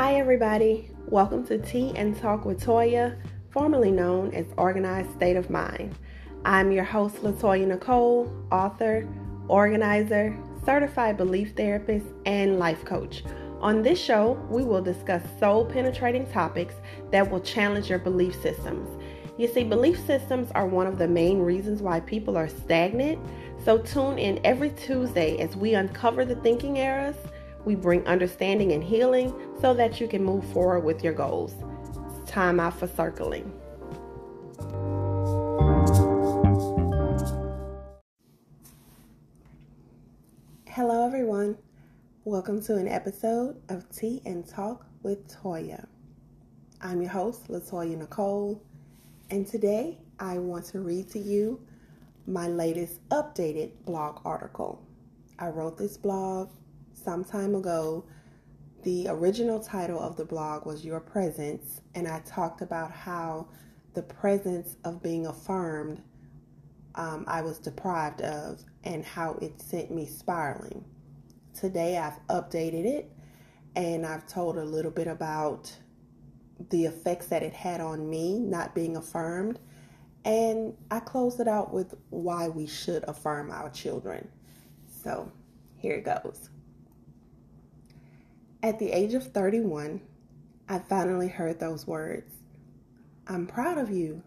Hi, everybody. Welcome to Tea and Talk with Toya, formerly known as Organized State of Mind. I'm your host, Latoya Nicole, author, organizer, certified belief therapist, and life coach. On this show, we will discuss soul penetrating topics that will challenge your belief systems. You see, belief systems are one of the main reasons why people are stagnant. So tune in every Tuesday as we uncover the thinking errors we bring understanding and healing so that you can move forward with your goals. It's time out for circling. Hello, everyone. Welcome to an episode of Tea and Talk with Toya. I'm your host, Latoya Nicole, and today I want to read to you my latest updated blog article. I wrote this blog some time ago. The original title of the blog was Your Presence, and I talked about how the presence of being affirmed um, I was deprived of and how it sent me spiraling. Today I've updated it and I've told a little bit about the effects that it had on me not being affirmed. And I closed it out with why we should affirm our children. So here it goes. At the age of 31, I finally heard those words I'm proud of you.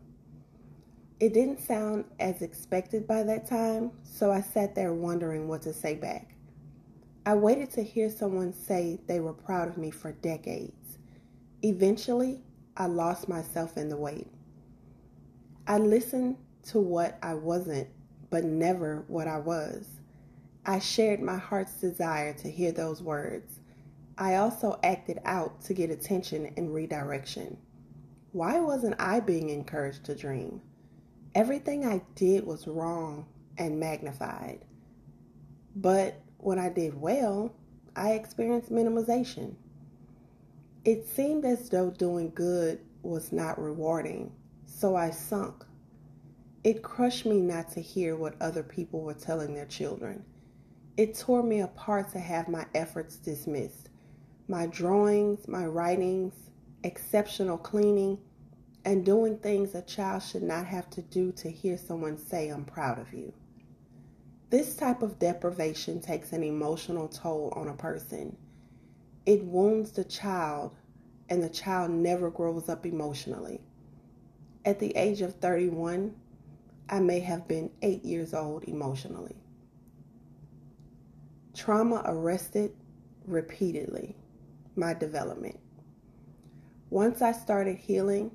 It didn't sound as expected by that time, so I sat there wondering what to say back. I waited to hear someone say they were proud of me for decades. Eventually, I lost myself in the wait. I listened to what I wasn't, but never what I was. I shared my heart's desire to hear those words. I also acted out to get attention and redirection. Why wasn't I being encouraged to dream? Everything I did was wrong and magnified. But when I did well, I experienced minimization. It seemed as though doing good was not rewarding, so I sunk. It crushed me not to hear what other people were telling their children. It tore me apart to have my efforts dismissed my drawings, my writings, exceptional cleaning, and doing things a child should not have to do to hear someone say, I'm proud of you. This type of deprivation takes an emotional toll on a person. It wounds the child, and the child never grows up emotionally. At the age of 31, I may have been eight years old emotionally. Trauma arrested repeatedly my development. Once I started healing,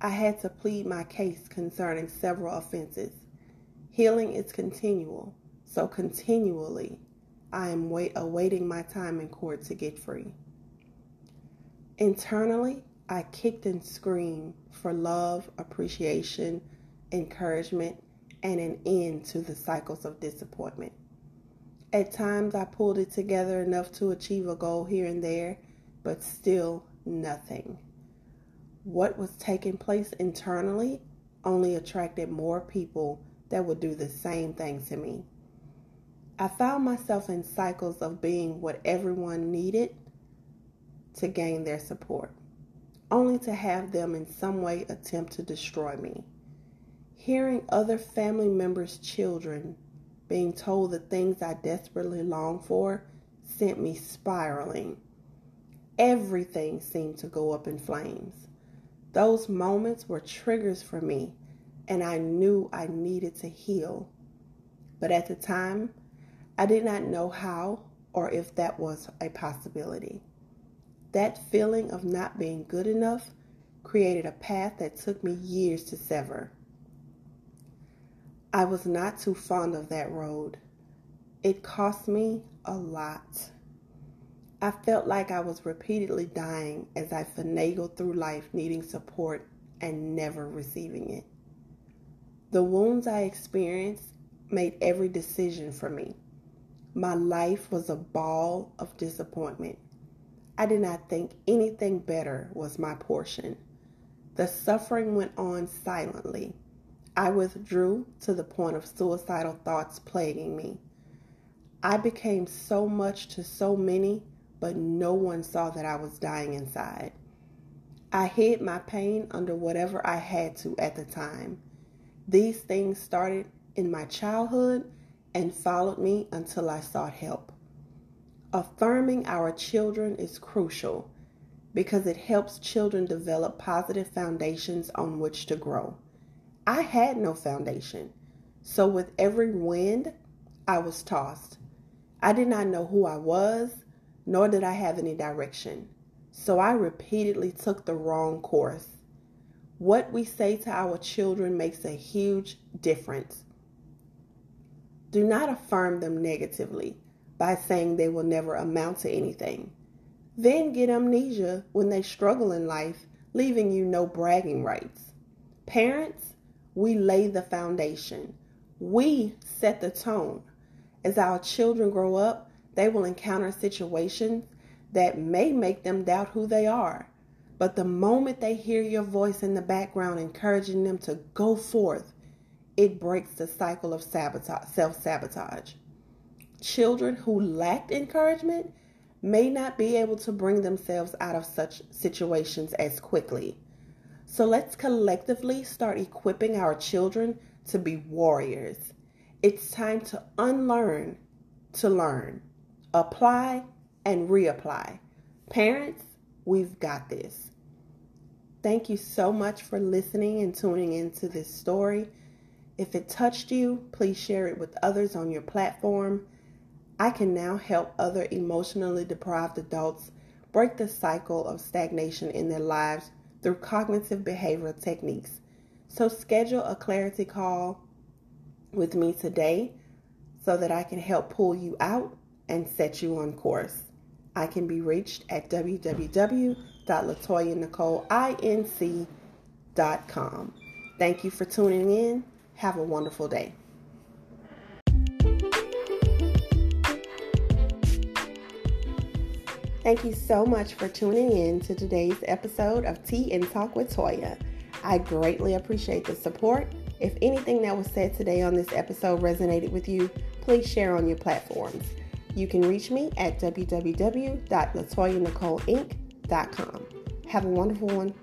I had to plead my case concerning several offenses. Healing is continual, so continually I am wait, awaiting my time in court to get free. Internally, I kicked and screamed for love, appreciation, encouragement, and an end to the cycles of disappointment. At times, I pulled it together enough to achieve a goal here and there but still nothing. What was taking place internally only attracted more people that would do the same thing to me. I found myself in cycles of being what everyone needed to gain their support, only to have them in some way attempt to destroy me. Hearing other family members' children being told the things I desperately longed for sent me spiraling everything seemed to go up in flames. Those moments were triggers for me, and I knew I needed to heal. But at the time, I did not know how or if that was a possibility. That feeling of not being good enough created a path that took me years to sever. I was not too fond of that road. It cost me a lot. I felt like I was repeatedly dying as I finagled through life needing support and never receiving it. The wounds I experienced made every decision for me. My life was a ball of disappointment. I did not think anything better was my portion. The suffering went on silently. I withdrew to the point of suicidal thoughts plaguing me. I became so much to so many but no one saw that I was dying inside. I hid my pain under whatever I had to at the time. These things started in my childhood and followed me until I sought help. Affirming our children is crucial because it helps children develop positive foundations on which to grow. I had no foundation, so with every wind, I was tossed. I did not know who I was, nor did I have any direction, so I repeatedly took the wrong course. What we say to our children makes a huge difference. Do not affirm them negatively by saying they will never amount to anything. Then get amnesia when they struggle in life, leaving you no bragging rights. Parents, we lay the foundation. We set the tone. As our children grow up, they will encounter situations that may make them doubt who they are. But the moment they hear your voice in the background encouraging them to go forth, it breaks the cycle of sabotage, self-sabotage. Children who lacked encouragement may not be able to bring themselves out of such situations as quickly. So let's collectively start equipping our children to be warriors. It's time to unlearn to learn, apply and reapply. Parents, we've got this. Thank you so much for listening and tuning into this story. If it touched you, please share it with others on your platform. I can now help other emotionally deprived adults break the cycle of stagnation in their lives through cognitive behavioral techniques. So, schedule a clarity call with me today so that I can help pull you out and set you on course. I can be reached at www.latoyanicoleinc.com. Thank you for tuning in. Have a wonderful day. Thank you so much for tuning in to today's episode of Tea and Talk with Toya. I greatly appreciate the support. If anything that was said today on this episode resonated with you, please share on your platforms. You can reach me at www.latoyanicoleinc.com. Have a wonderful one.